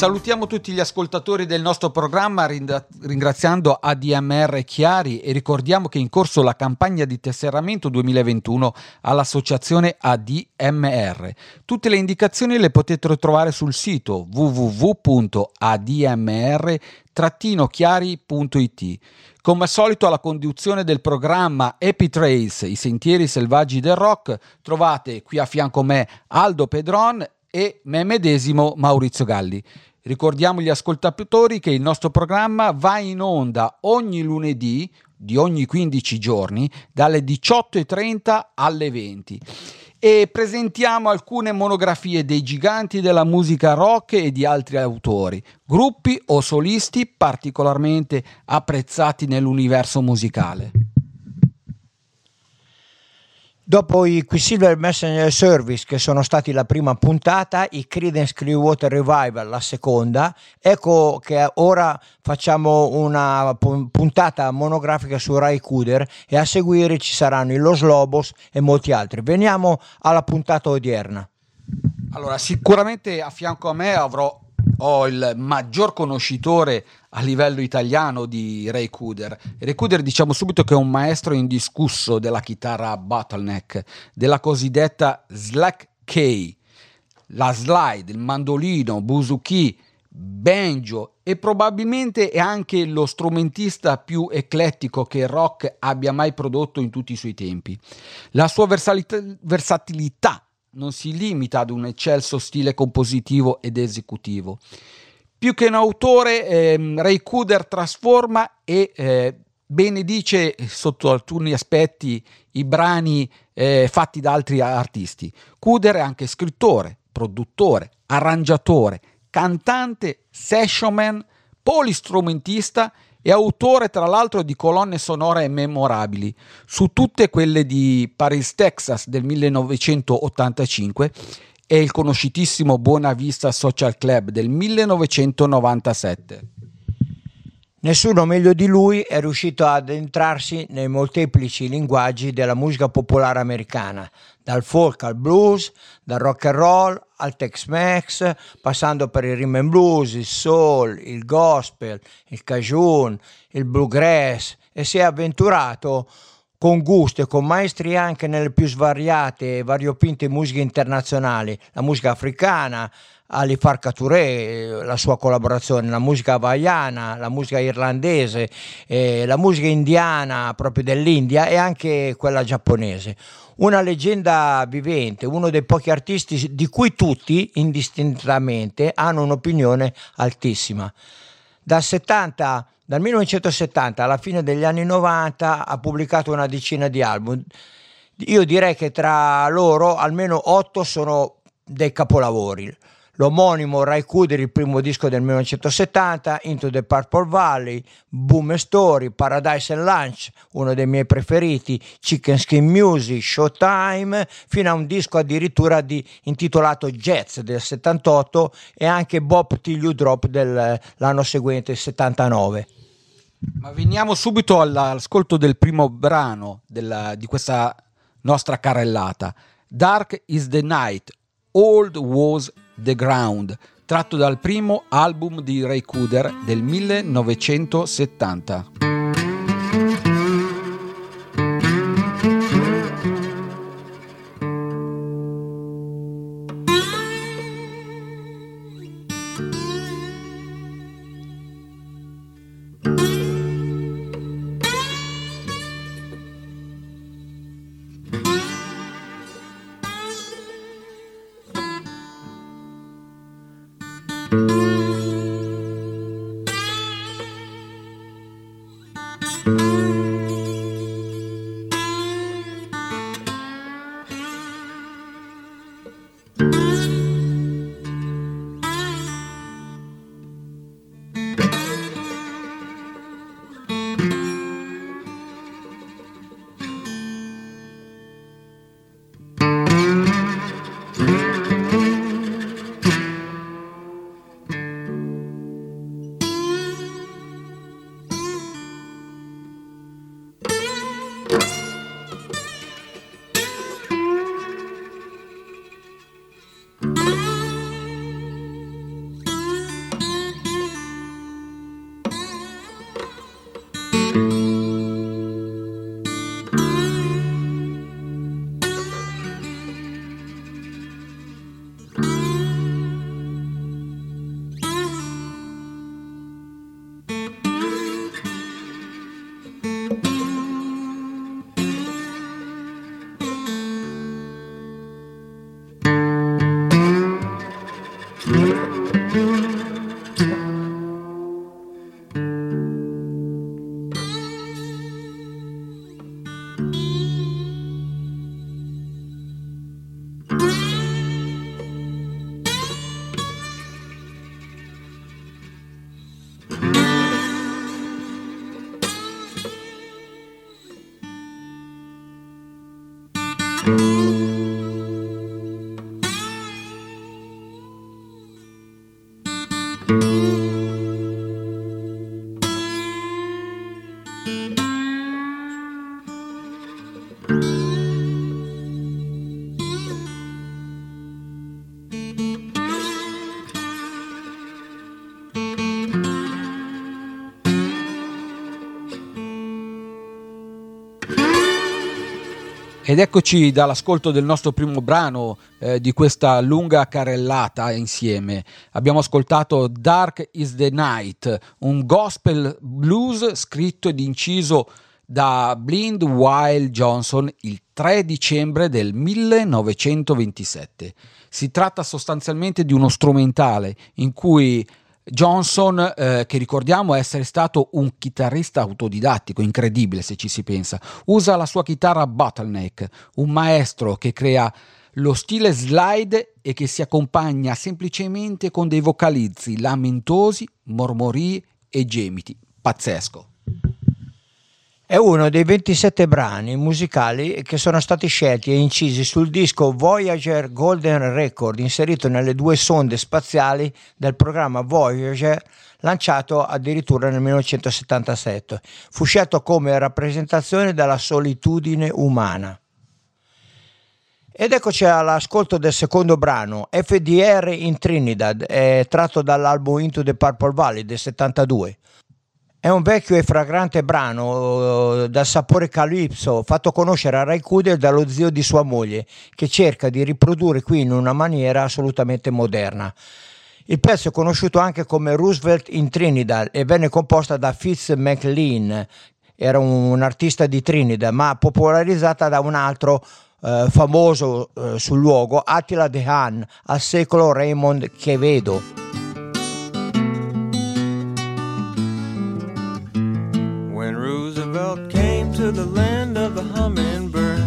Salutiamo tutti gli ascoltatori del nostro programma ringraziando ADMR Chiari e ricordiamo che è in corso la campagna di tesseramento 2021 all'associazione ADMR. Tutte le indicazioni le potete trovare sul sito www.admr-chiari.it. Come al solito alla conduzione del programma Trails, i sentieri selvaggi del rock, trovate qui a fianco me Aldo Pedron e me medesimo Maurizio Galli. Ricordiamo agli ascoltatori che il nostro programma va in onda ogni lunedì di ogni 15 giorni dalle 18.30 alle 20 e presentiamo alcune monografie dei giganti della musica rock e di altri autori, gruppi o solisti particolarmente apprezzati nell'universo musicale. Dopo i Quicksilver Messenger Service, che sono stati la prima puntata, i Creedence Clearwater Revival la seconda, ecco che ora facciamo una puntata monografica su Rai Kuder e a seguire ci saranno i Los Lobos e molti altri. Veniamo alla puntata odierna. Allora, sicuramente a fianco a me avrò ho il maggior conoscitore a livello italiano di Ray Cooder. Ray Cooder diciamo subito che è un maestro indiscusso della chitarra bottleneck, della cosiddetta slack K, la slide, il mandolino, buzuki, banjo e probabilmente è anche lo strumentista più eclettico che il rock abbia mai prodotto in tutti i suoi tempi. La sua versatilità non si limita ad un eccelso stile compositivo ed esecutivo. Più che un autore, ehm, Ray Kuder trasforma e eh, benedice sotto alcuni aspetti i brani eh, fatti da altri artisti. Kuder è anche scrittore, produttore, arrangiatore, cantante, sessionman, polistrumentista è autore tra l'altro di colonne sonore memorabili, su tutte quelle di Paris, Texas del 1985 e il conosciutissimo Buona Vista Social Club del 1997. Nessuno meglio di lui è riuscito ad entrarsi nei molteplici linguaggi della musica popolare americana, dal folk al blues, dal rock and roll al Tex-Mex, passando per il rhythm and blues, il soul, il gospel, il cajun, il bluegrass e si è avventurato con gusto e con maestria anche nelle più svariate e variopinte musiche internazionali, la musica africana, Ali Farka Touré, la sua collaborazione, la musica havaiana, la musica irlandese, eh, la musica indiana proprio dell'India e anche quella giapponese. Una leggenda vivente, uno dei pochi artisti di cui tutti, indistintamente, hanno un'opinione altissima. Dal 70 dal 1970 alla fine degli anni 90 ha pubblicato una decina di album. Io direi che tra loro almeno otto sono dei capolavori l'omonimo Rai Kuder, il primo disco del 1970, Into the Purple Valley, Boom Story, Paradise and Lunch, uno dei miei preferiti, Chicken Skin Music, Showtime, fino a un disco addirittura di, intitolato Jazz del 78 e anche Bob Till You Drop dell'anno seguente, il 79. Ma veniamo subito all'ascolto del primo brano della, di questa nostra carrellata. Dark is the Night, Old Was The Ground, tratto dal primo album di Ray Cooder del 1970. Ed eccoci dall'ascolto del nostro primo brano eh, di questa lunga carrellata insieme. Abbiamo ascoltato Dark is the Night, un gospel blues scritto ed inciso da Blind Wild Johnson il 3 dicembre del 1927. Si tratta sostanzialmente di uno strumentale in cui Johnson, eh, che ricordiamo essere stato un chitarrista autodidattico, incredibile se ci si pensa, usa la sua chitarra bottleneck, un maestro che crea lo stile slide e che si accompagna semplicemente con dei vocalizzi lamentosi, mormorii e gemiti. Pazzesco. È uno dei 27 brani musicali che sono stati scelti e incisi sul disco Voyager Golden Record, inserito nelle due sonde spaziali del programma Voyager, lanciato addirittura nel 1977. Fu scelto come rappresentazione della solitudine umana. Ed eccoci all'ascolto del secondo brano, FDR in Trinidad, tratto dall'album Into the Purple Valley del 72. È un vecchio e fragrante brano uh, dal sapore calipso fatto conoscere a Cooder dallo zio di sua moglie, che cerca di riprodurre qui in una maniera assolutamente moderna. Il pezzo è conosciuto anche come Roosevelt in Trinidad e venne composta da Fitz McLean, era un, artista di Trinidad, ma popolarizzata da un altro uh, famoso uh, sul luogo, Attila Dehan, al secolo Raymond Quevedo. The land of the hummingbird.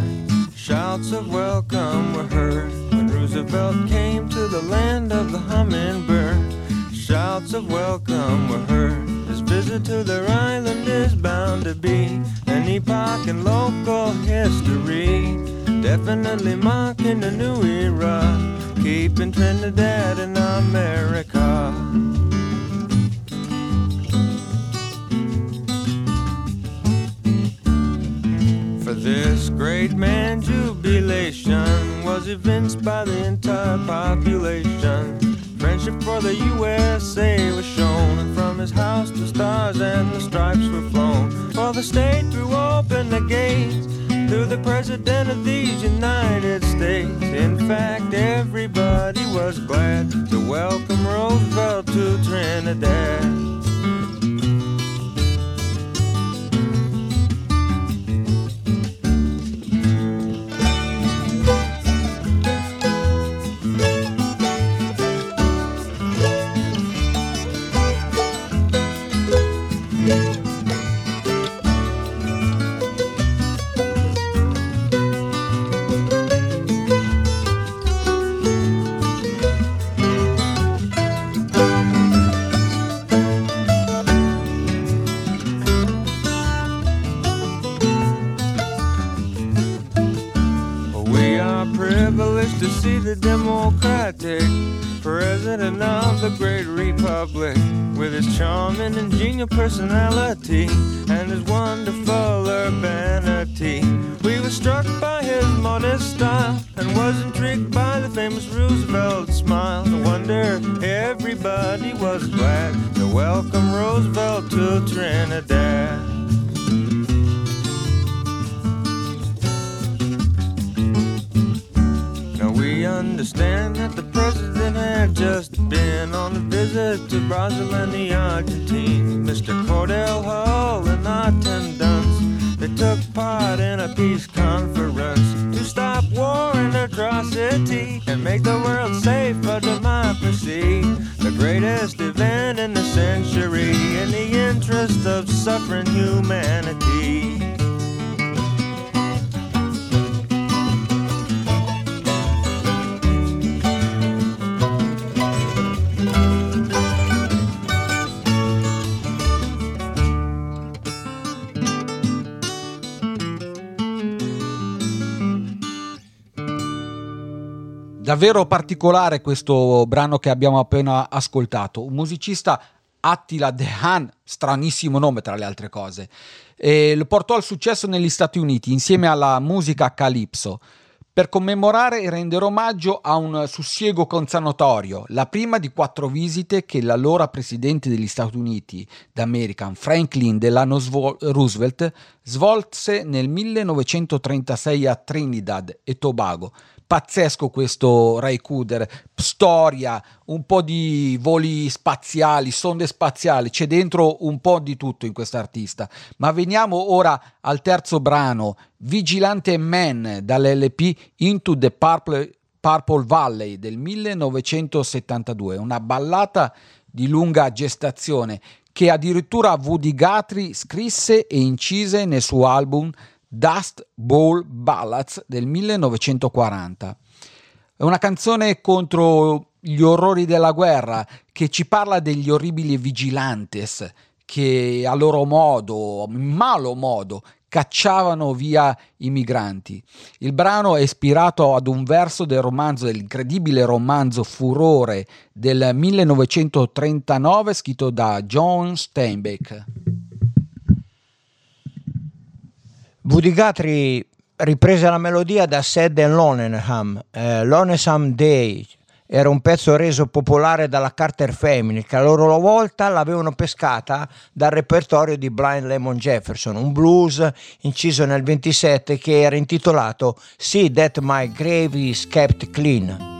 Shouts of welcome were heard when Roosevelt came to the land of the hummingbird. Shouts of welcome were heard. His visit to their island is bound to be an epoch in local history. Definitely marking a new era, keeping Trinidad in America. This great man jubilation was evinced by the entire population. Friendship for the USA was shown, and from his house the stars and the stripes were flown. For the state threw open the gates to the President of these United States. In fact, everybody was glad to welcome Roosevelt to Trinidad. Personality and his wonderful urbanity. We were struck by his modest style and was intrigued by the famous Roosevelt smile. No wonder everybody was glad to welcome Roosevelt to Trinidad. Understand that the president had just been on a visit to Brazil and the Argentine. Mr. Cordell Hull in attendance. They took part in a peace conference to stop war and atrocity and make the world safe for democracy. The greatest event in the century in the interest of suffering humanity. Davvero particolare questo brano che abbiamo appena ascoltato. Un musicista Attila Dehan, stranissimo nome tra le altre cose, e lo portò al successo negli Stati Uniti insieme alla musica calypso. per commemorare e rendere omaggio a un sussiego consanatorio, la prima di quattro visite che l'allora presidente degli Stati Uniti d'America, Franklin Delano Roosevelt, svolse nel 1936 a Trinidad e Tobago, pazzesco questo Ray Cooder, storia, un po' di voli spaziali, sonde spaziali, c'è dentro un po' di tutto in quest'artista. Ma veniamo ora al terzo brano, Vigilante Man dall'LP Into the Purple, Purple Valley del 1972, una ballata di lunga gestazione che addirittura Woody Guthrie scrisse e incise nel suo album Dust Bowl Ballads del 1940. È una canzone contro gli orrori della guerra che ci parla degli orribili vigilantes che a loro modo, in malo modo, cacciavano via i migranti. Il brano è ispirato ad un verso del romanzo, dell'incredibile romanzo Furore del 1939 scritto da John Steinbeck. Guthrie riprese la melodia da and Lonenham, eh, Lonesome Day, era un pezzo reso popolare dalla Carter Family che a loro volta l'avevano pescata dal repertorio di Blind Lemon Jefferson, un blues inciso nel 27 che era intitolato See That My Grave Is Kept Clean.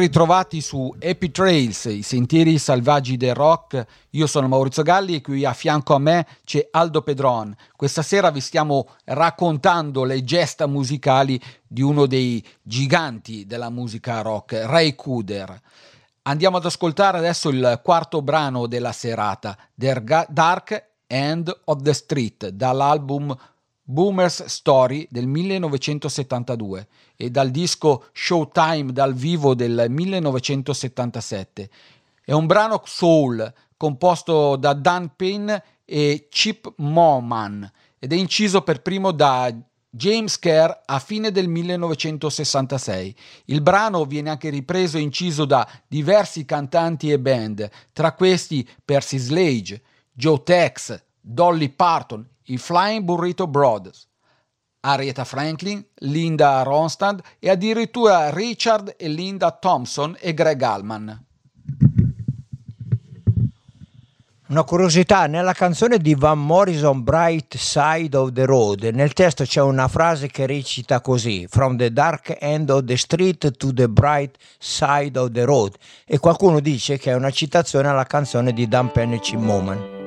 Ritrovati su Happy Trails, i sentieri selvaggi del rock. Io sono Maurizio Galli e qui a fianco a me c'è Aldo Pedron. Questa sera vi stiamo raccontando le gesta musicali di uno dei giganti della musica rock, Ray Cooder. Andiamo ad ascoltare adesso il quarto brano della serata, The Dark End of the Street, dall'album Boomer's Story del 1972 e dal disco Showtime dal vivo del 1977. È un brano soul composto da Dan Penn e Chip Moman ed è inciso per primo da James Kerr a fine del 1966. Il brano viene anche ripreso e inciso da diversi cantanti e band, tra questi Percy Slade, Joe Tex, Dolly Parton, i Flying Burrito Brothers, Arietta Franklin, Linda Ronstadt e addirittura Richard e Linda Thompson e Greg Allman. Una curiosità, nella canzone di Van Morrison Bright Side of the Road, nel testo c'è una frase che recita così, From the dark end of the street to the bright side of the road, e qualcuno dice che è una citazione alla canzone di Dan Penn e Chim Moman.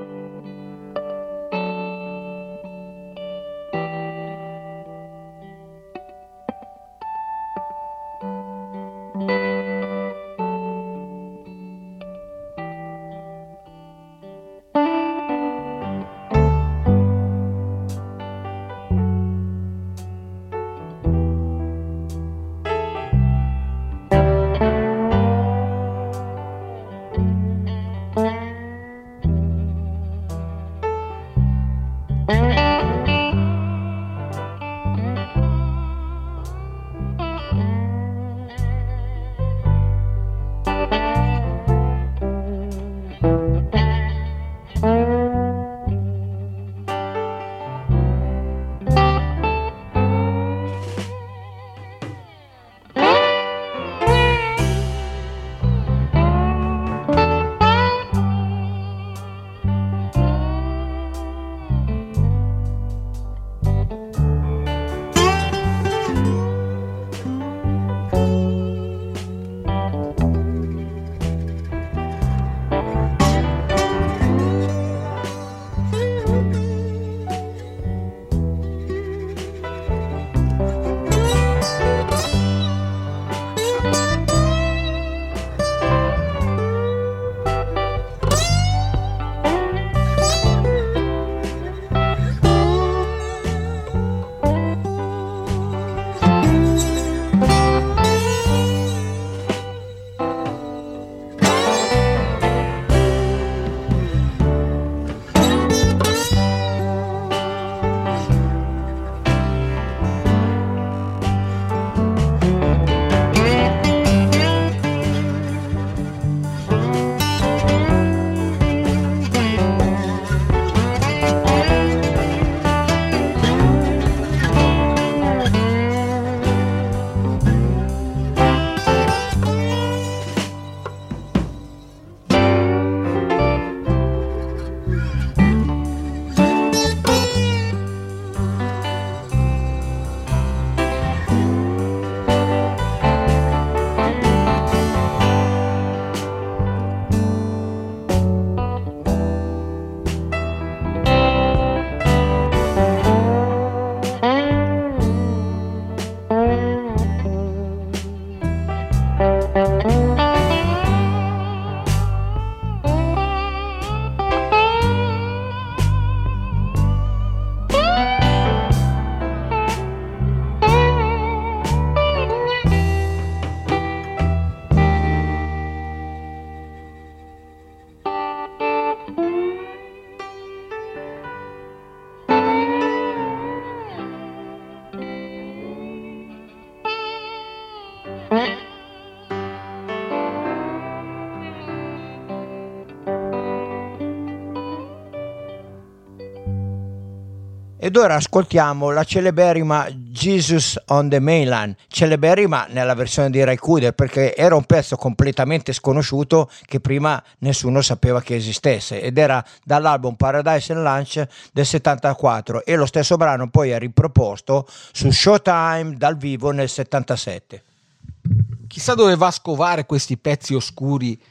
Ed ora ascoltiamo la celeberrima Jesus on the Mainland, celeberrima nella versione di Ray Cooder perché era un pezzo completamente sconosciuto che prima nessuno sapeva che esistesse. Ed era dall'album Paradise and Lunch del 74 e lo stesso brano poi è riproposto su Showtime dal vivo nel 77. Chissà dove va a scovare questi pezzi oscuri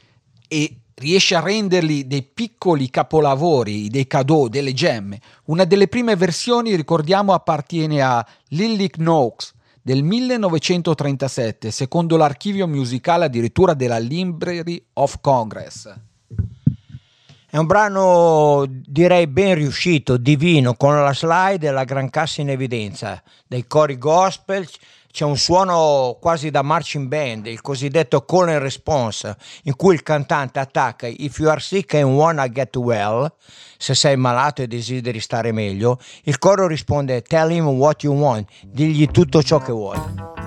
e riesce a renderli dei piccoli capolavori, dei cadeau, delle gemme. Una delle prime versioni, ricordiamo, appartiene a Lily Knox del 1937, secondo l'archivio musicale addirittura della Library of Congress. È un brano direi ben riuscito, divino, con la slide e la gran cassa in evidenza, dei cori gospel, c'è un suono quasi da marching band, il cosiddetto call and response, in cui il cantante attacca If you are sick and wanna get well, se sei malato e desideri stare meglio, il coro risponde Tell him what you want, digli tutto ciò che vuoi.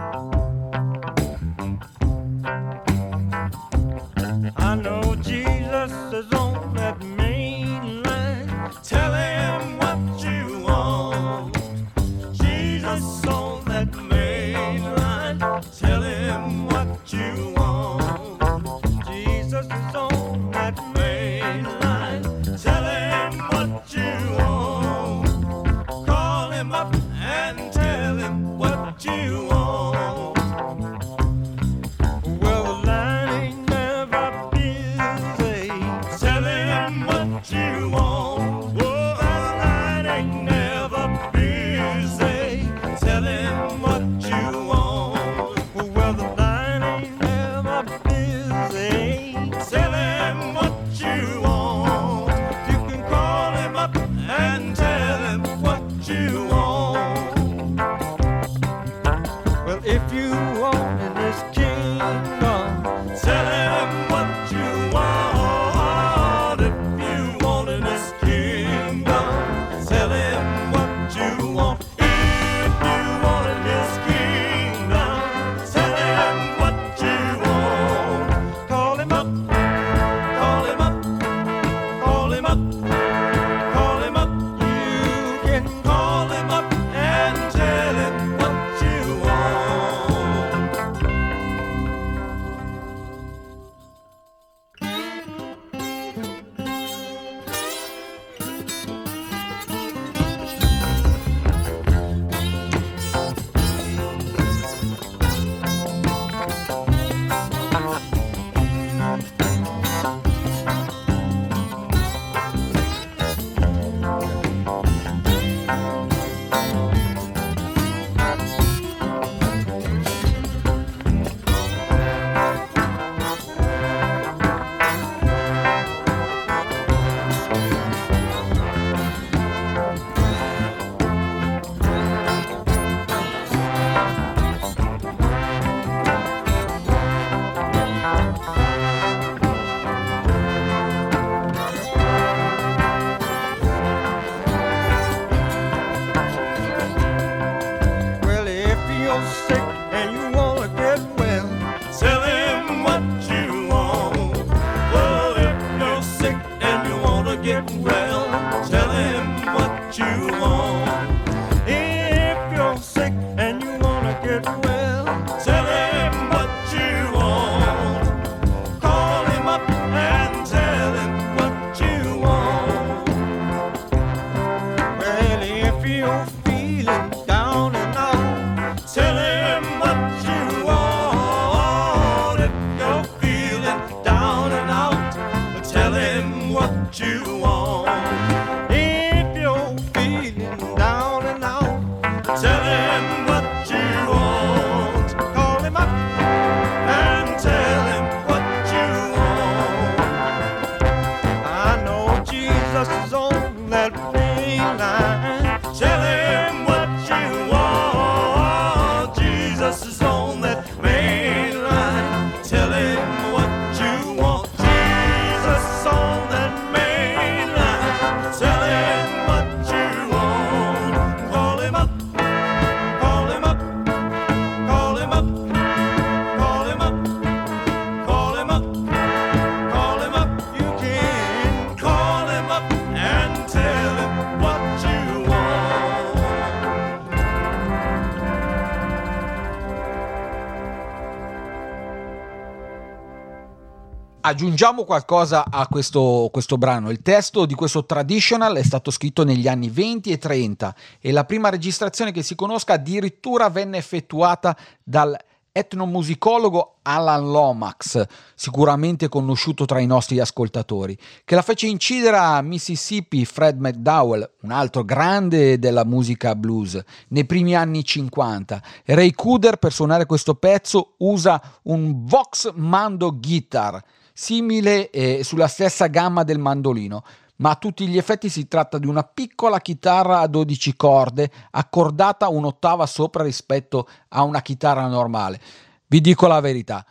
Aggiungiamo qualcosa a questo, questo, brano. Il testo di questo traditional è stato scritto negli anni 20 e 30 e la prima registrazione che si conosca addirittura venne effettuata dal etnomusicologo Alan Lomax, sicuramente conosciuto tra i nostri ascoltatori, che la fece incidere a Mississippi Fred McDowell, un altro grande della musica blues, nei primi anni 50. Ray Cooder per suonare questo pezzo usa un Vox Mando Guitar, simile eh, sulla stessa gamma del mandolino, ma a tutti gli effetti si tratta di una piccola chitarra a 12 corde accordata un'ottava sopra rispetto a una chitarra normale. Vi dico la verità.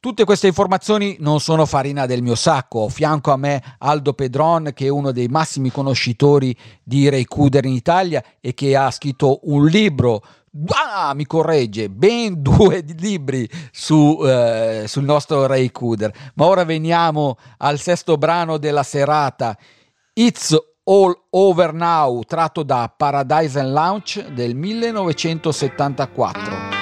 Tutte queste informazioni non sono farina del mio sacco. Fianco a me Aldo Pedron, che è uno dei massimi conoscitori di Cooder in Italia e che ha scritto un libro Ah, mi corregge, ben due libri su, eh, sul nostro Ray Cooder. Ma ora veniamo al sesto brano della serata, It's All Over Now, tratto da Paradise and Launch del 1974.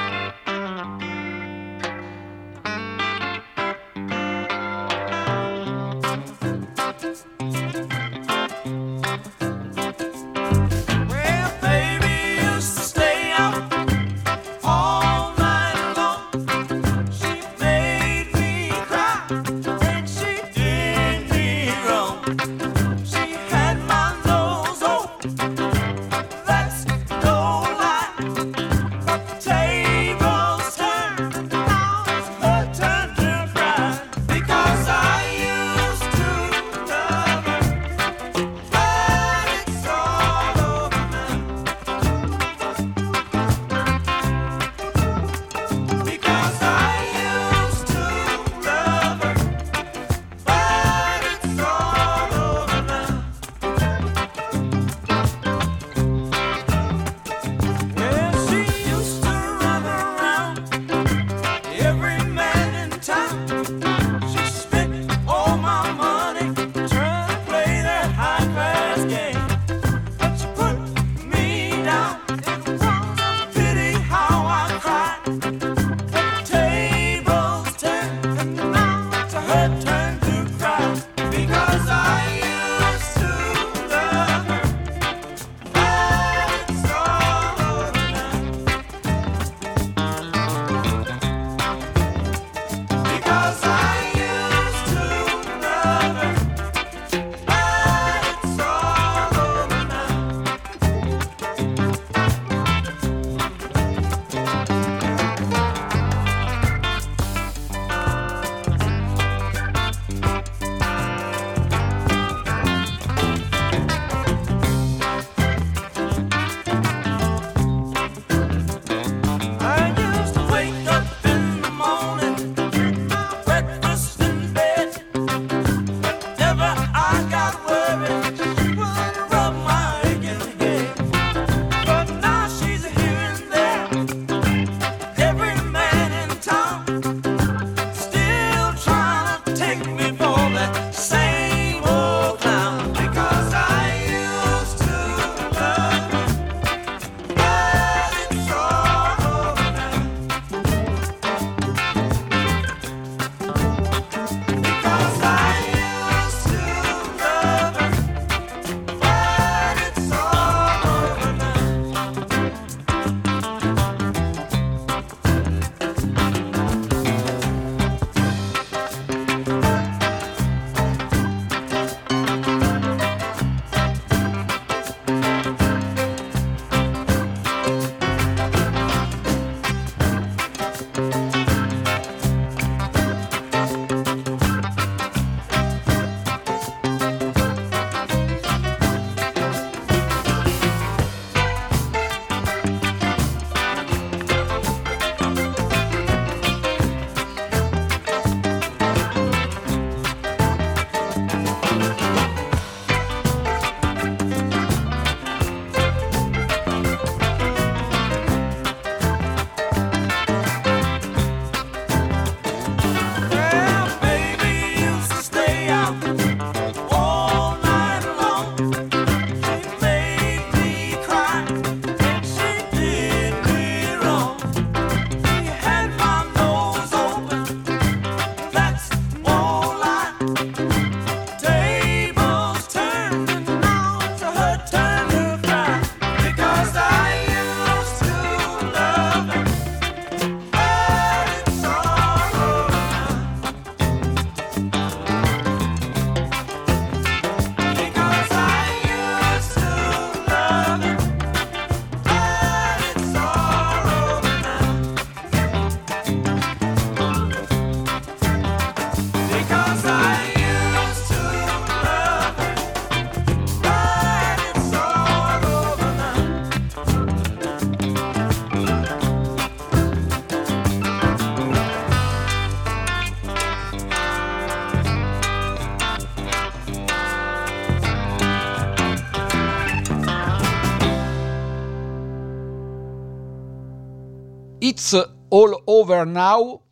It's All Over Now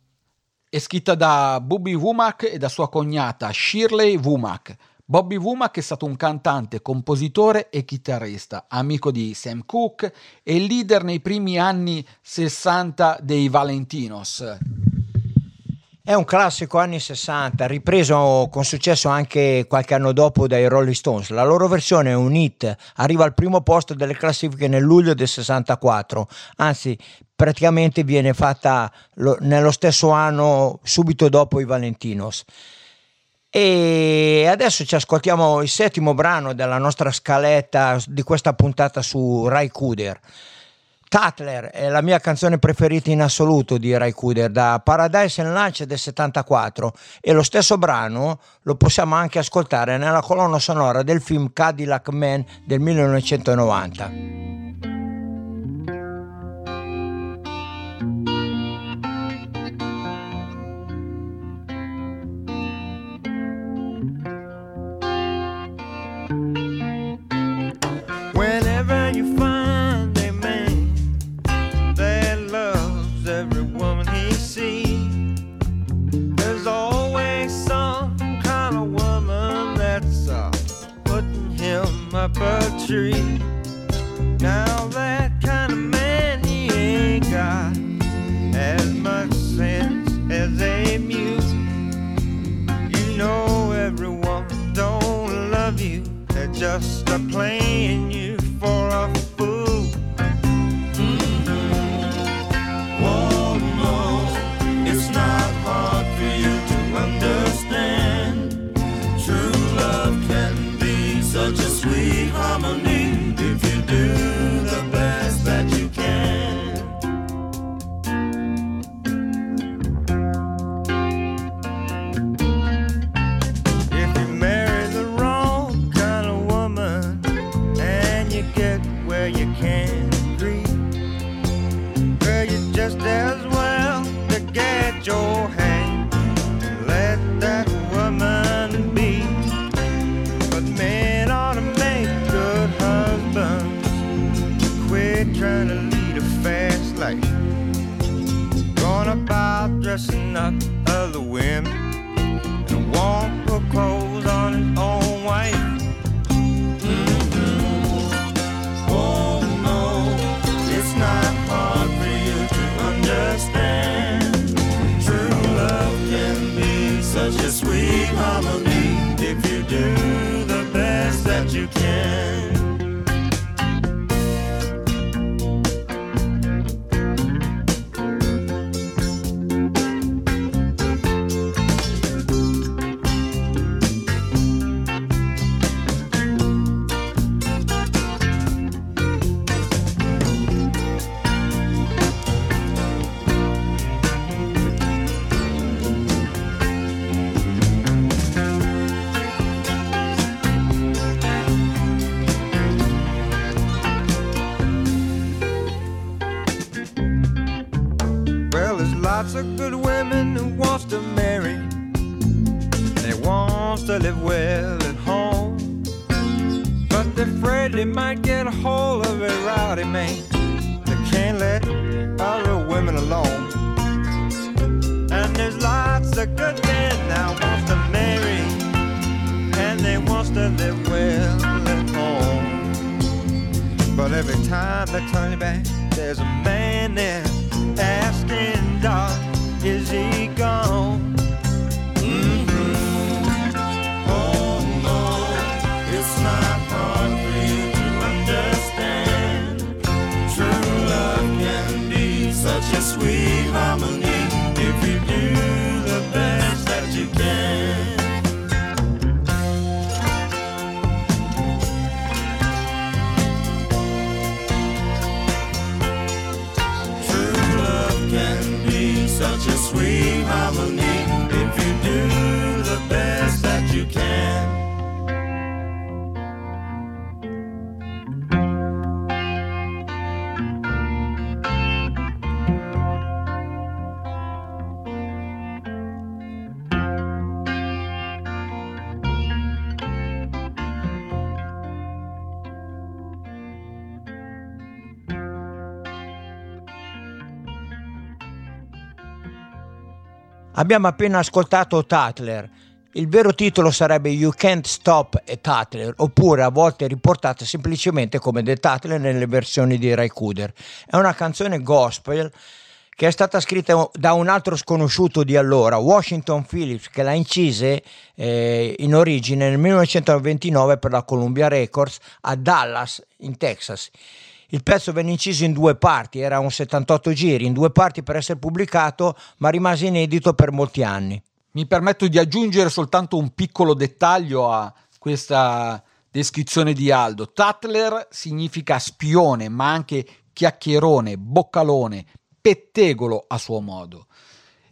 è scritta da Bobby Womack e da sua cognata Shirley Womack. Bobby Womack è stato un cantante, compositore e chitarrista, amico di Sam Cooke e leader nei primi anni 60 dei Valentinos. È un classico anni 60, ripreso con successo anche qualche anno dopo dai Rolling Stones. La loro versione è un hit, arriva al primo posto delle classifiche nel luglio del 64, anzi praticamente viene fatta lo, nello stesso anno subito dopo i Valentinos. E adesso ci ascoltiamo il settimo brano della nostra scaletta di questa puntata su Rai Kuder. Tatler è la mia canzone preferita in assoluto di Ray Kuder da Paradise and Lunch del 74 e lo stesso brano lo possiamo anche ascoltare nella colonna sonora del film Cadillac Man del 1990. Up a tree. Now that kind of man, he ain't got as much sense as a mute. You know everyone don't love you, they're just a playing you Yeah. Abbiamo appena ascoltato Tatler. Il vero titolo sarebbe You Can't Stop a Tatler, oppure a volte riportata semplicemente come The Tatler nelle versioni di Ray Cooder. È una canzone gospel che è stata scritta da un altro sconosciuto di allora, Washington Phillips, che l'ha incise eh, in origine nel 1929 per la Columbia Records a Dallas, in Texas. Il pezzo venne inciso in due parti, era un 78 giri, in due parti per essere pubblicato, ma rimase inedito per molti anni. Mi permetto di aggiungere soltanto un piccolo dettaglio a questa descrizione di Aldo. Tatler significa spione, ma anche chiacchierone, boccalone, pettegolo a suo modo.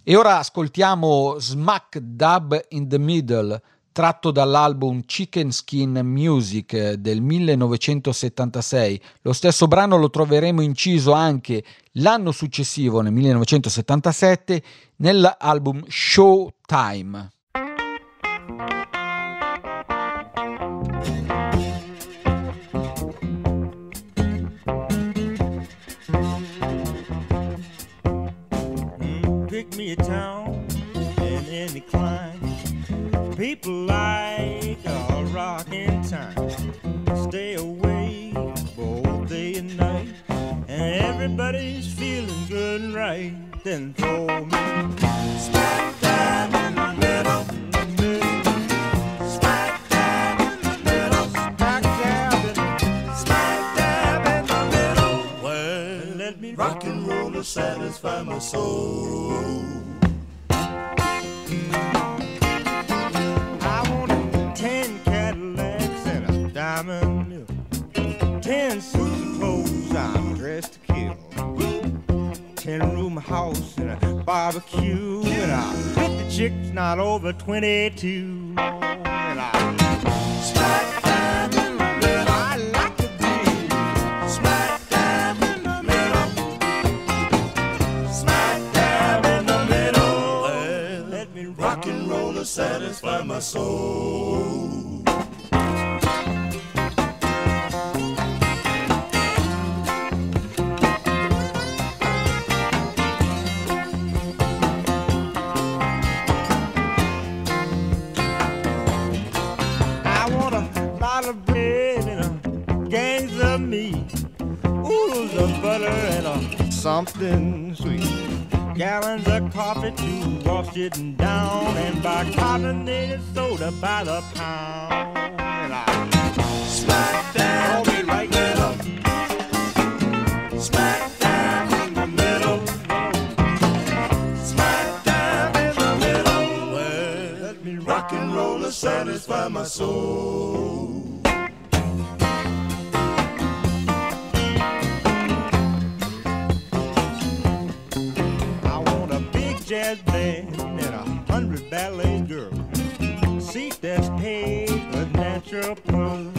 E ora ascoltiamo Smack Dub in the Middle tratto dall'album Chicken Skin Music del 1976. Lo stesso brano lo troveremo inciso anche l'anno successivo, nel 1977, nell'album Showtime. Pick me a town in any climb. People like a rockin' time. Stay awake both day and night. And everybody's feeling good and right. Then throw me smack dab in the middle. Smack dab in the middle. Smack dab in, the middle. Let me rock and roll to satisfy my soul. Ten suits of clothes I'm dressed to kill. Ten room house and a barbecue. And I bet the chick's not over 22. And I like to be. smack dab in the middle. Something sweet. Gallons of coffee to wash it down, and buy carbonated soda by the pound. And I smack down me right middle, smack down in the middle, smack down in the middle. Well, let me rock and roll to satisfy my soul. Ballet girl. Seat that's paved with natural pearls.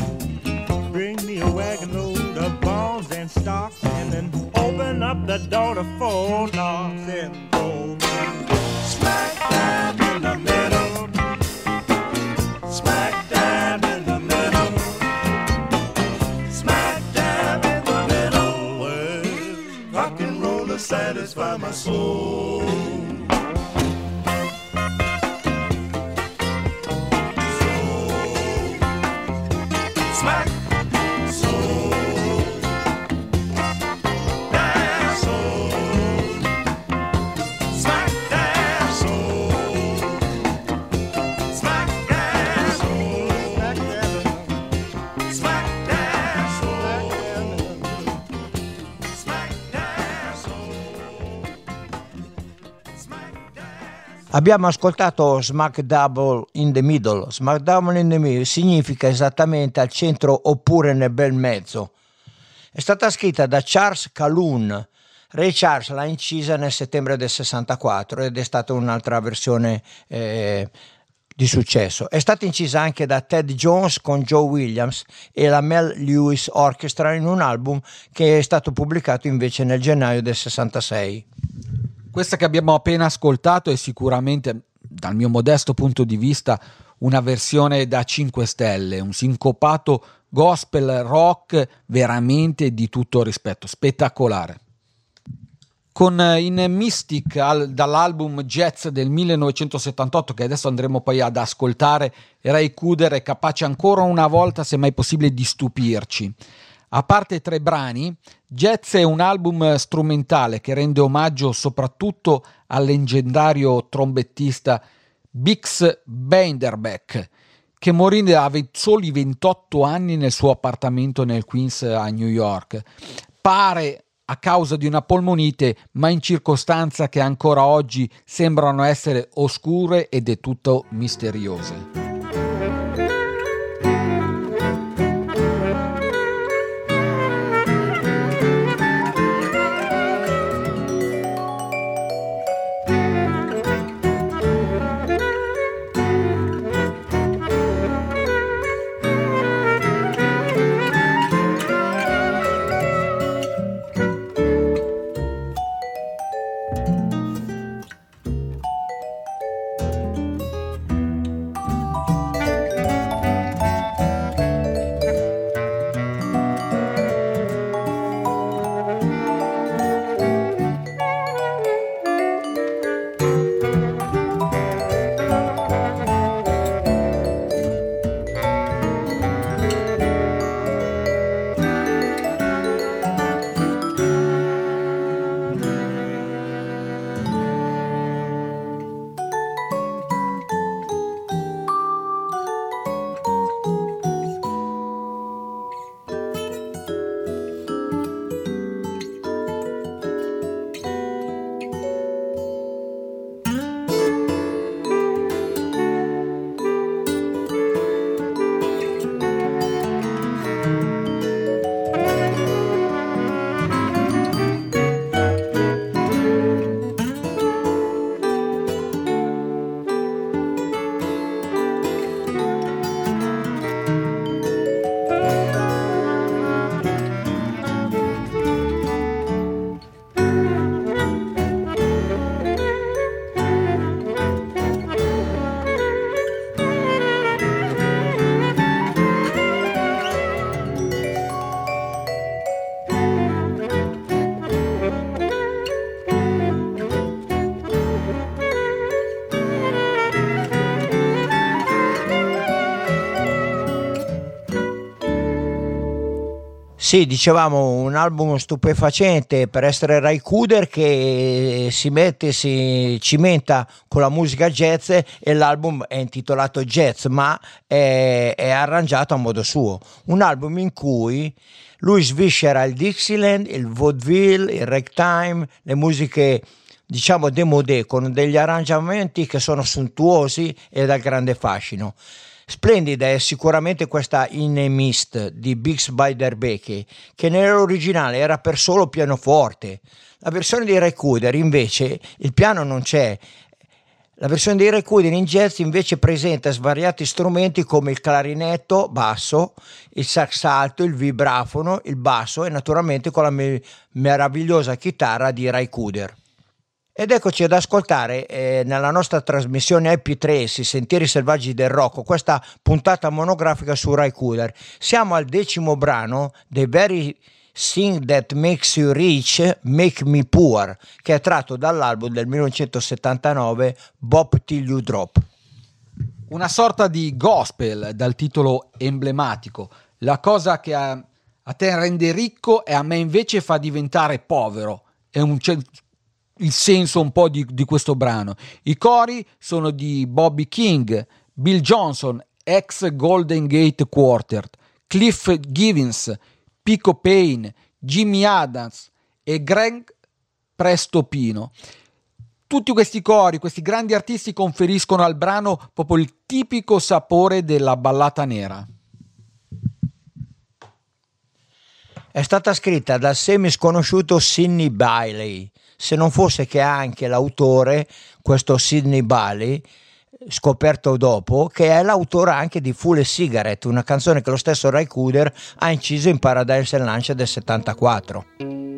Bring me a wagon load of bones and stocks, and then open up the door to four knocks Abbiamo ascoltato Smack Double in the Middle. Smack Double in the Middle significa esattamente al centro oppure nel bel mezzo. È stata scritta da Charles Calhoun. Ray Charles l'ha incisa nel settembre del 64 ed è stata un'altra versione eh, di successo. È stata incisa anche da Ted Jones con Joe Williams e la Mel Lewis Orchestra in un album che è stato pubblicato invece nel gennaio del 66. Questa che abbiamo appena ascoltato è sicuramente, dal mio modesto punto di vista, una versione da 5 stelle, un sincopato gospel rock veramente di tutto rispetto, spettacolare. con eh, in Mystic al, dall'album Jazz del 1978 che adesso andremo poi ad ascoltare Ray Cooder è capace ancora una volta se mai possibile di stupirci a parte tre brani Jazz è un album strumentale che rende omaggio soprattutto al leggendario trombettista Bix Beiderbecke che morì a soli 28 anni nel suo appartamento nel Queens a New York pare a causa di una polmonite, ma in circostanze che ancora oggi sembrano essere oscure ed è tutto misteriose. Sì, dicevamo un album stupefacente per essere Ray Cooder che si mette, si cimenta con la musica jazz e l'album è intitolato Jazz ma è, è arrangiato a modo suo. Un album in cui lui sviscera il Dixieland, il vaudeville, il ragtime, le musiche diciamo demodé con degli arrangiamenti che sono sontuosi e dal grande fascino. Splendida è sicuramente questa In a Mist di Bix Beiderbecke, che nell'originale era per solo pianoforte. La versione di Recuder invece il piano non c'è, la versione di Recuder in jazz invece presenta svariati strumenti come il clarinetto basso, il sax alto, il vibrafono, il basso e naturalmente con la me- meravigliosa chitarra di Ray. Ed eccoci ad ascoltare eh, nella nostra trasmissione IP3, i Sentieri Selvaggi del Rocco, questa puntata monografica su Rai Cooler. Siamo al decimo brano, The Very Thing That Makes You Rich, Make Me Poor, che è tratto dall'album del 1979 Bob Till You Drop. Una sorta di gospel dal titolo emblematico. La cosa che a, a te rende ricco e a me invece fa diventare povero. È un, il senso un po' di, di questo brano. I cori sono di Bobby King, Bill Johnson, ex Golden Gate Quartet, Cliff Givens, Pico Payne, Jimmy Adams e Greg Prestopino. Tutti questi cori, questi grandi artisti conferiscono al brano proprio il tipico sapore della ballata nera. È stata scritta dal semi sconosciuto Sidney Bailey se non fosse che anche l'autore, questo Sidney Bali, scoperto dopo, che è l'autore anche di Full Cigarette, una canzone che lo stesso Ray Cooder ha inciso in Paradise Lunch del 74.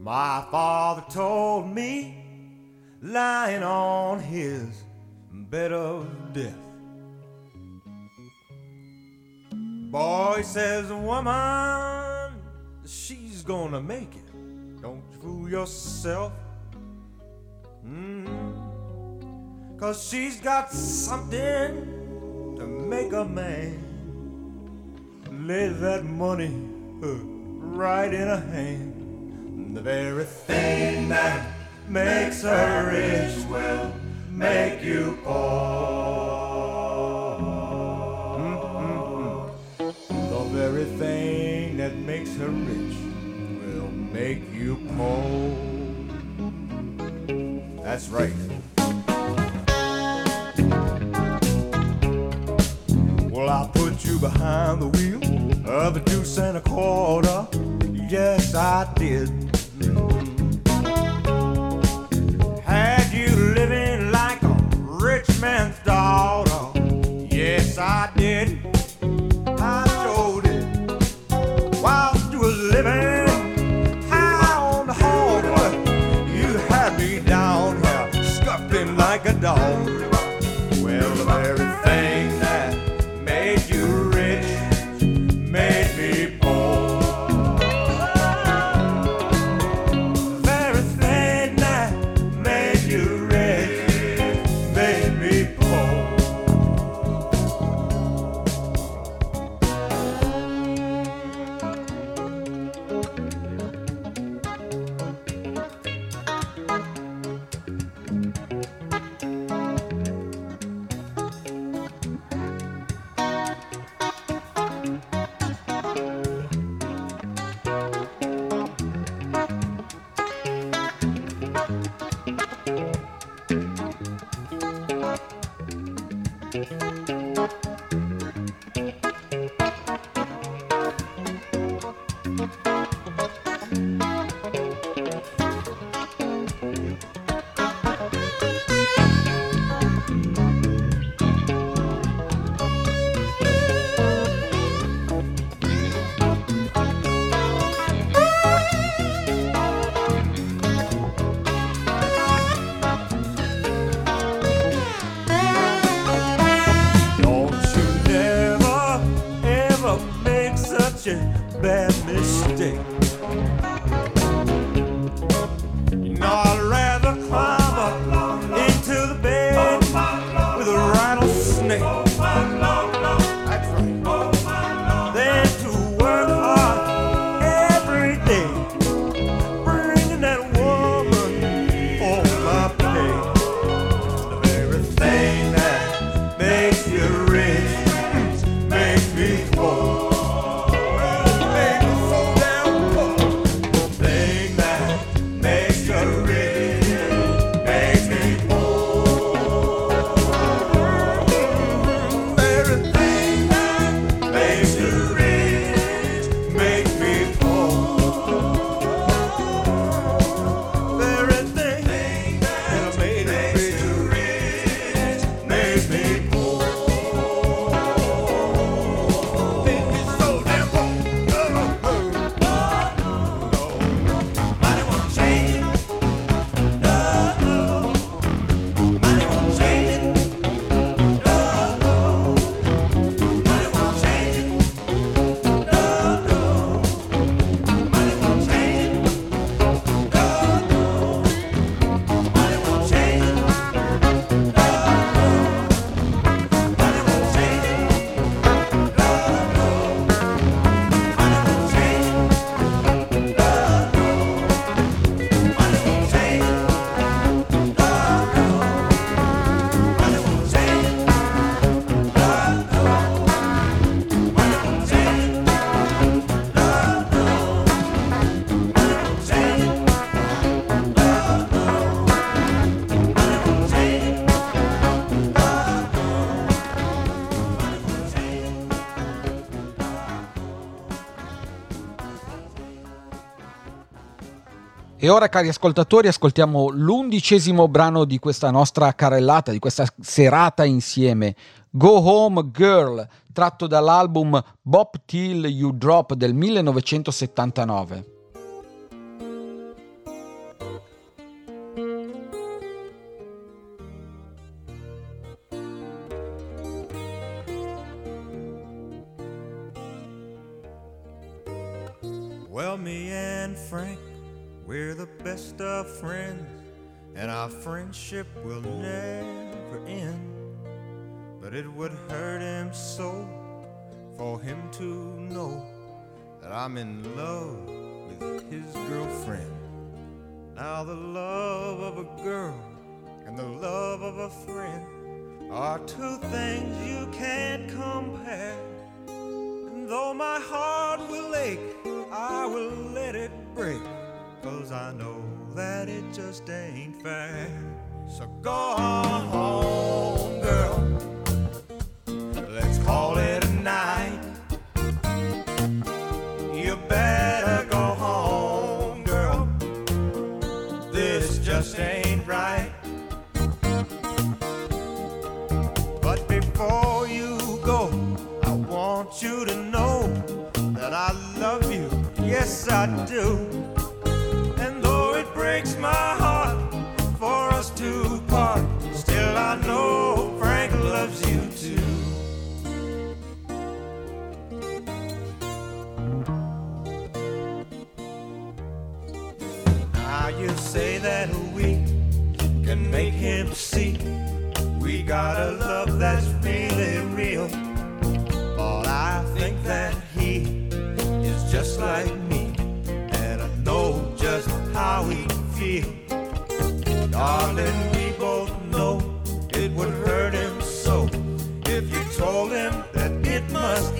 My father told me, lying on his bed of death. Boy says, woman, she's gonna make it. Don't fool yourself. Mm. Cause she's got something make a man lay that money uh, right in her hand. The very thing that makes her rich will make you poor. Mm-mm-mm. The very thing that makes her rich will make you poor. That's right. Behind the wheel of a deuce and a quarter. Yes, I did. E ora, cari ascoltatori, ascoltiamo l'undicesimo brano di questa nostra carrellata, di questa serata insieme. Go Home Girl, tratto dall'album Bop Till You Drop del 1979. We're the best of friends, and our friendship will never end. But it would hurt him so for him to know that I'm in love with his girlfriend. Now, the love of a girl and the love of a friend are two things you can't compare. And though my heart will ache, I will let it break. Cause I know that it just ain't fair. So go on home, girl. Let's call it a night. You better go home, girl. This just ain't right. But before you go, I want you to know that I love you. Yes, I do. Got a love that's really real. But I think that he is just like me, and I know just how he feels. Darling, we both know it would hurt him so if you told him that it must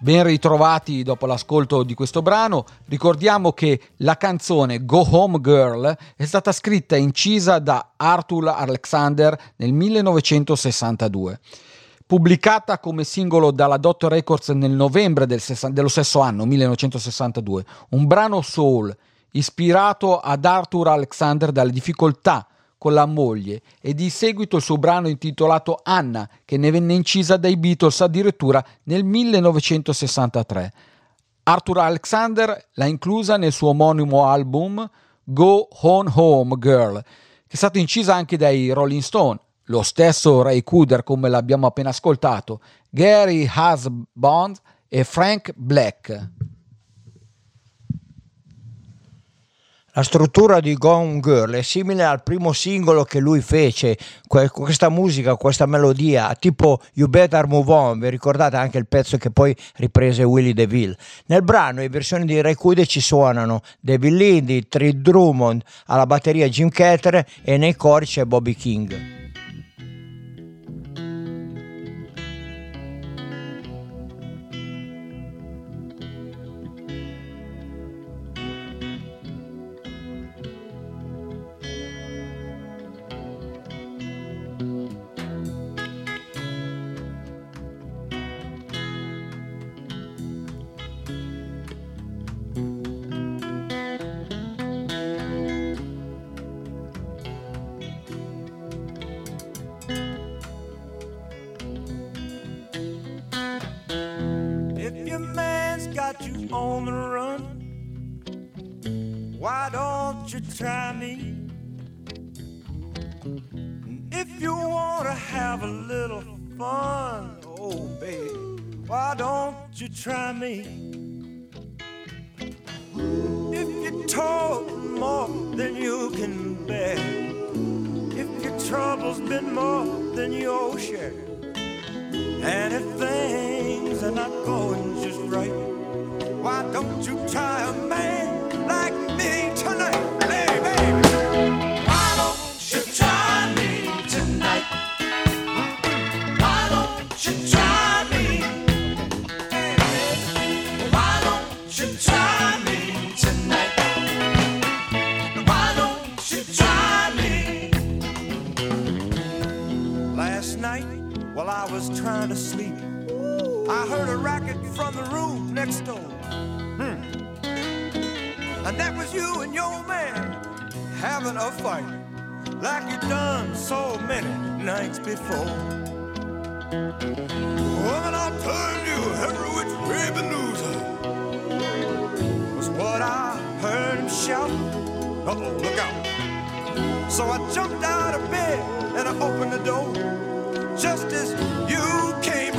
Ben ritrovati dopo l'ascolto di questo brano. Ricordiamo che la canzone Go Home Girl è stata scritta e incisa da Arthur Alexander nel 1962. Pubblicata come singolo dalla Dot Records nel novembre del ses- dello stesso anno, 1962, un brano soul ispirato ad Arthur Alexander dalle difficoltà con la moglie e di seguito il suo brano intitolato Anna, che ne venne incisa dai Beatles addirittura nel 1963. Arthur Alexander l'ha inclusa nel suo omonimo album Go Home Home Girl, che è stato incisa anche dai Rolling Stone, lo stesso Ray Cooder come l'abbiamo appena ascoltato, Gary Husband e Frank Black. La struttura di Gone Girl è simile al primo singolo che lui fece, questa musica, questa melodia, tipo You Better Move On, vi ricordate anche il pezzo che poi riprese Willie DeVille. Nel brano le versioni di Ray Cooder ci suonano David Lindy, Tree Drummond, alla batteria Jim Ketter e nei cori c'è Bobby King. home and run. Why don't you try me? If you wanna have a little fun, oh baby, why don't you try me? If you talk more than you can bear, if your trouble's been more than your share, and if things are not going just right why don't you try a man like me tonight? Fight like you've done so many nights before. Woman, I'll turn you every which way but loser. Was what I heard him shout. Uh oh, look out. So I jumped out of bed and I opened the door just as you came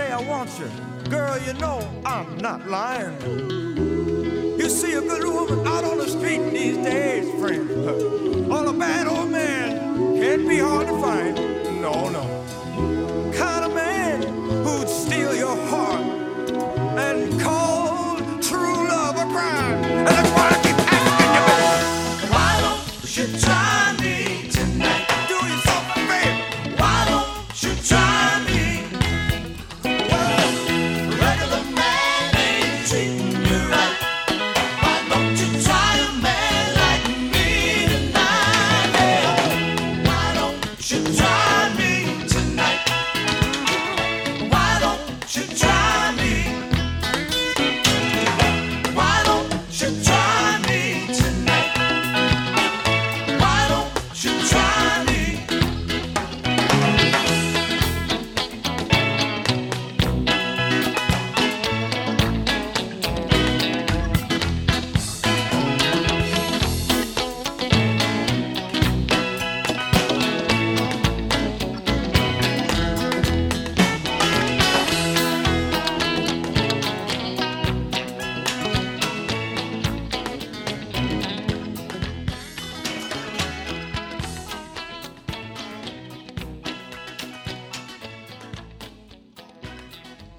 say I want you, girl, you know I'm not lying.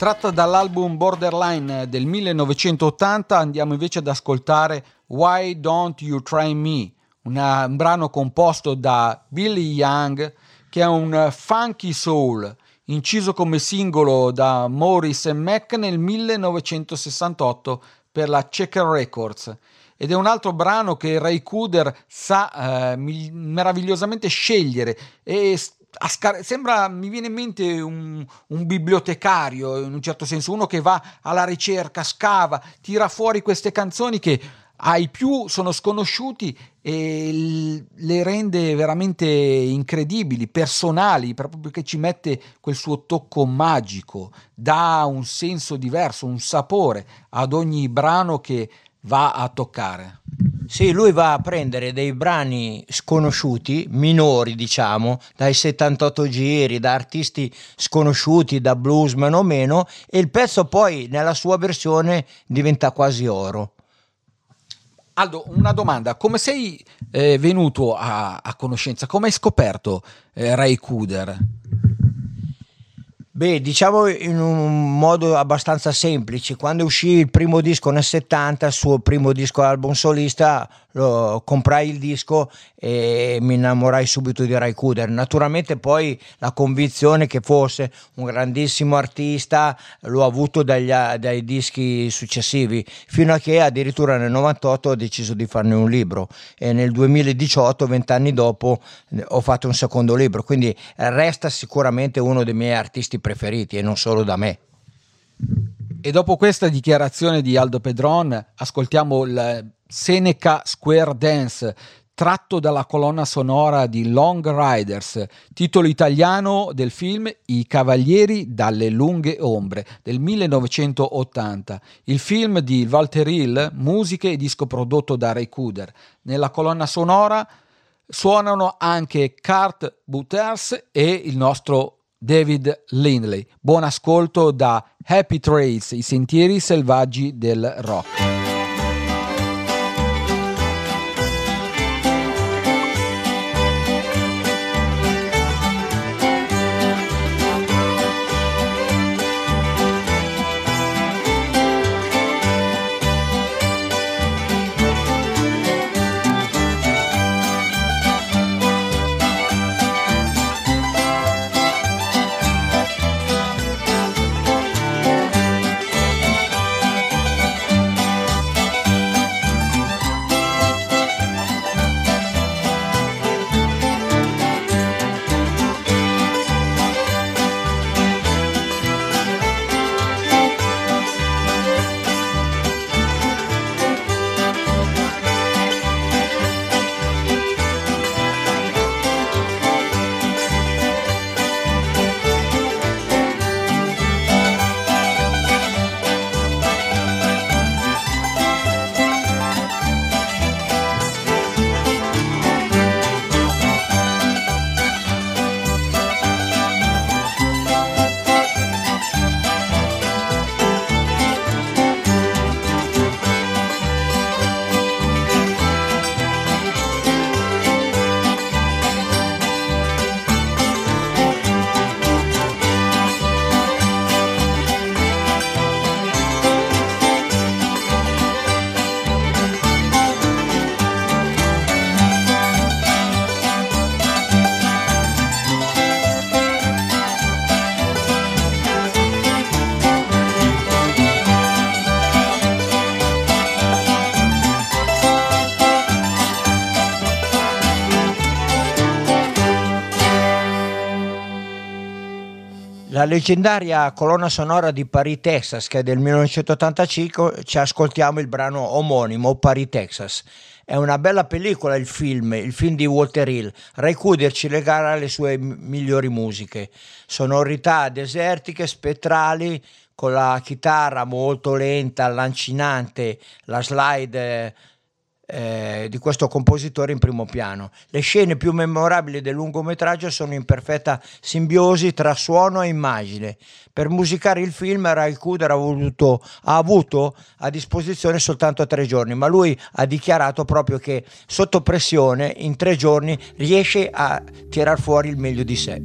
Tratta dall'album Borderline del 1980 andiamo invece ad ascoltare Why Don't You Try Me, una, un brano composto da Billy Young che è un funky soul inciso come singolo da Morris e Mac nel 1968 per la Checker Records. Ed è un altro brano che Ray Cooder sa eh, meravigliosamente scegliere e Scar- sembra, mi viene in mente un, un, bibliotecario in un certo senso, uno che va alla ricerca, scava, tira fuori queste canzoni che ai più sono sconosciuti e le rende veramente incredibili, personali, proprio perché ci mette quel suo tocco magico, dà un senso diverso, un sapore ad ogni brano che va a toccare. Sì, lui va a prendere dei brani sconosciuti, minori diciamo, dai 78 giri, da artisti sconosciuti, da bluesman o meno, e il pezzo poi nella sua versione diventa quasi oro. Aldo, una domanda, come sei eh, venuto a, a, conoscenza, come hai scoperto eh, Ray Cooder? Beh, diciamo in un modo abbastanza semplice, quando uscì il primo disco nel 70, il suo primo disco album solista, lo, comprai il disco e mi innamorai subito di Ray Kuder. Naturalmente poi la convinzione che fosse un grandissimo artista l'ho avuto dagli, dai dischi successivi, fino a che addirittura nel 98 ho deciso di farne un libro e nel 2018, vent'anni dopo, ho fatto un secondo libro, quindi resta sicuramente uno dei miei artisti preferiti e non solo da me. E dopo questa dichiarazione di Aldo Pedron, ascoltiamo il Seneca Square Dance, tratto dalla colonna sonora di Long Riders, titolo italiano del film I Cavalieri dalle lunghe ombre del 1980. Il film di Walter Hill, musiche e disco prodotto da Ray Cooder. Nella colonna sonora suonano anche Kurt Butters e il nostro David Lindley. Buon ascolto da Happy Trails, i sentieri selvaggi del rock. La leggendaria colonna sonora di Paris, Texas, che è del 1985, ci ascoltiamo il brano omonimo Paris, Texas. È una bella pellicola il film, il film di Walter Hill. Ray Cooder ci legherà le sue migliori musiche. Sonorità desertiche, spettrali, con la chitarra molto lenta, lancinante, la slide eh, di questo compositore in primo piano. Le scene più memorabili del lungometraggio sono in perfetta simbiosi tra suono e immagine. Per musicare il film Ray Kuder ha, voluto, ha avuto a disposizione soltanto tre giorni, ma lui ha dichiarato proprio che sotto pressione in tre giorni riesce a tirar fuori il meglio di sé.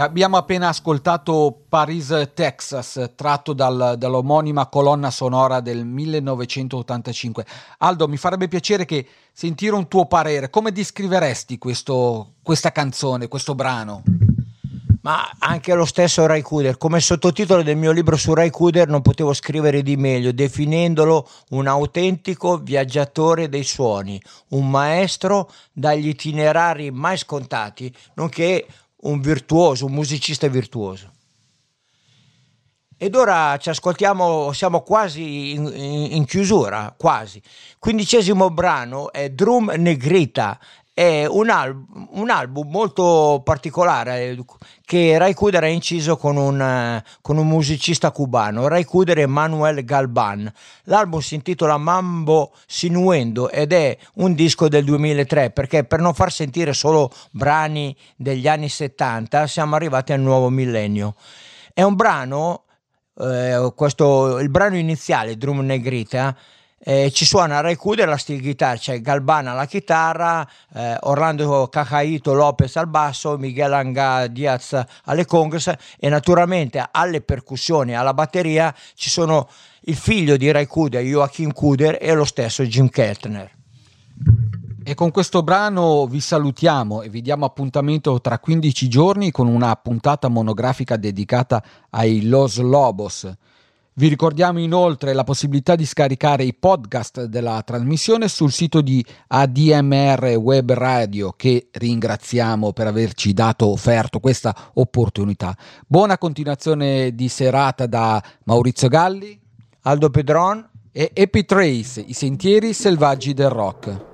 Abbiamo appena ascoltato Paris, Texas, tratto dal, dall'omonima colonna sonora del 1985. Aldo, mi farebbe piacere che sentire un tuo parere. Come descriveresti questo, questa canzone, questo brano? Ma anche lo stesso Ray Cooder, come sottotitolo del mio libro su Ray Cooder non potevo scrivere di meglio, definendolo un autentico viaggiatore dei suoni, un maestro dagli itinerari mai scontati, nonché un virtuoso, un musicista virtuoso. Ed ora ci ascoltiamo, siamo quasi in, in, in chiusura, quasi. Quindicesimo brano è Drum Negrita, è un, al- un, album molto particolare eh, che Ray Kuder ha inciso con un, eh, con un musicista cubano, Ray Kuder e Manuel Galban. L'album si intitola Mambo Sinuendo ed è un disco del 2003 perché per non far sentire solo brani degli anni 70 siamo arrivati al nuovo millennio. È un brano, eh, questo, il brano iniziale, Drum Negrita, Eh, ci suona Ray Cuder la steel guitar, c'è Galbana alla chitarra, eh, Orlando Cacaito Lopez al basso, Miguel Anga Diaz alle congas e naturalmente alle percussioni, alla batteria ci sono il figlio di Ray Kuder, Joachim Kuder e lo stesso Jim Keltner. E con questo brano vi salutiamo e vi diamo appuntamento tra 15 giorni con una puntata monografica dedicata ai Los Lobos. Vi ricordiamo inoltre la possibilità di scaricare i podcast della trasmissione sul sito di ADMR Web Radio che ringraziamo per averci dato offerto questa opportunità. Buona continuazione di serata da Maurizio Galli, Aldo Pedron e Epitrace, i sentieri selvaggi del rock.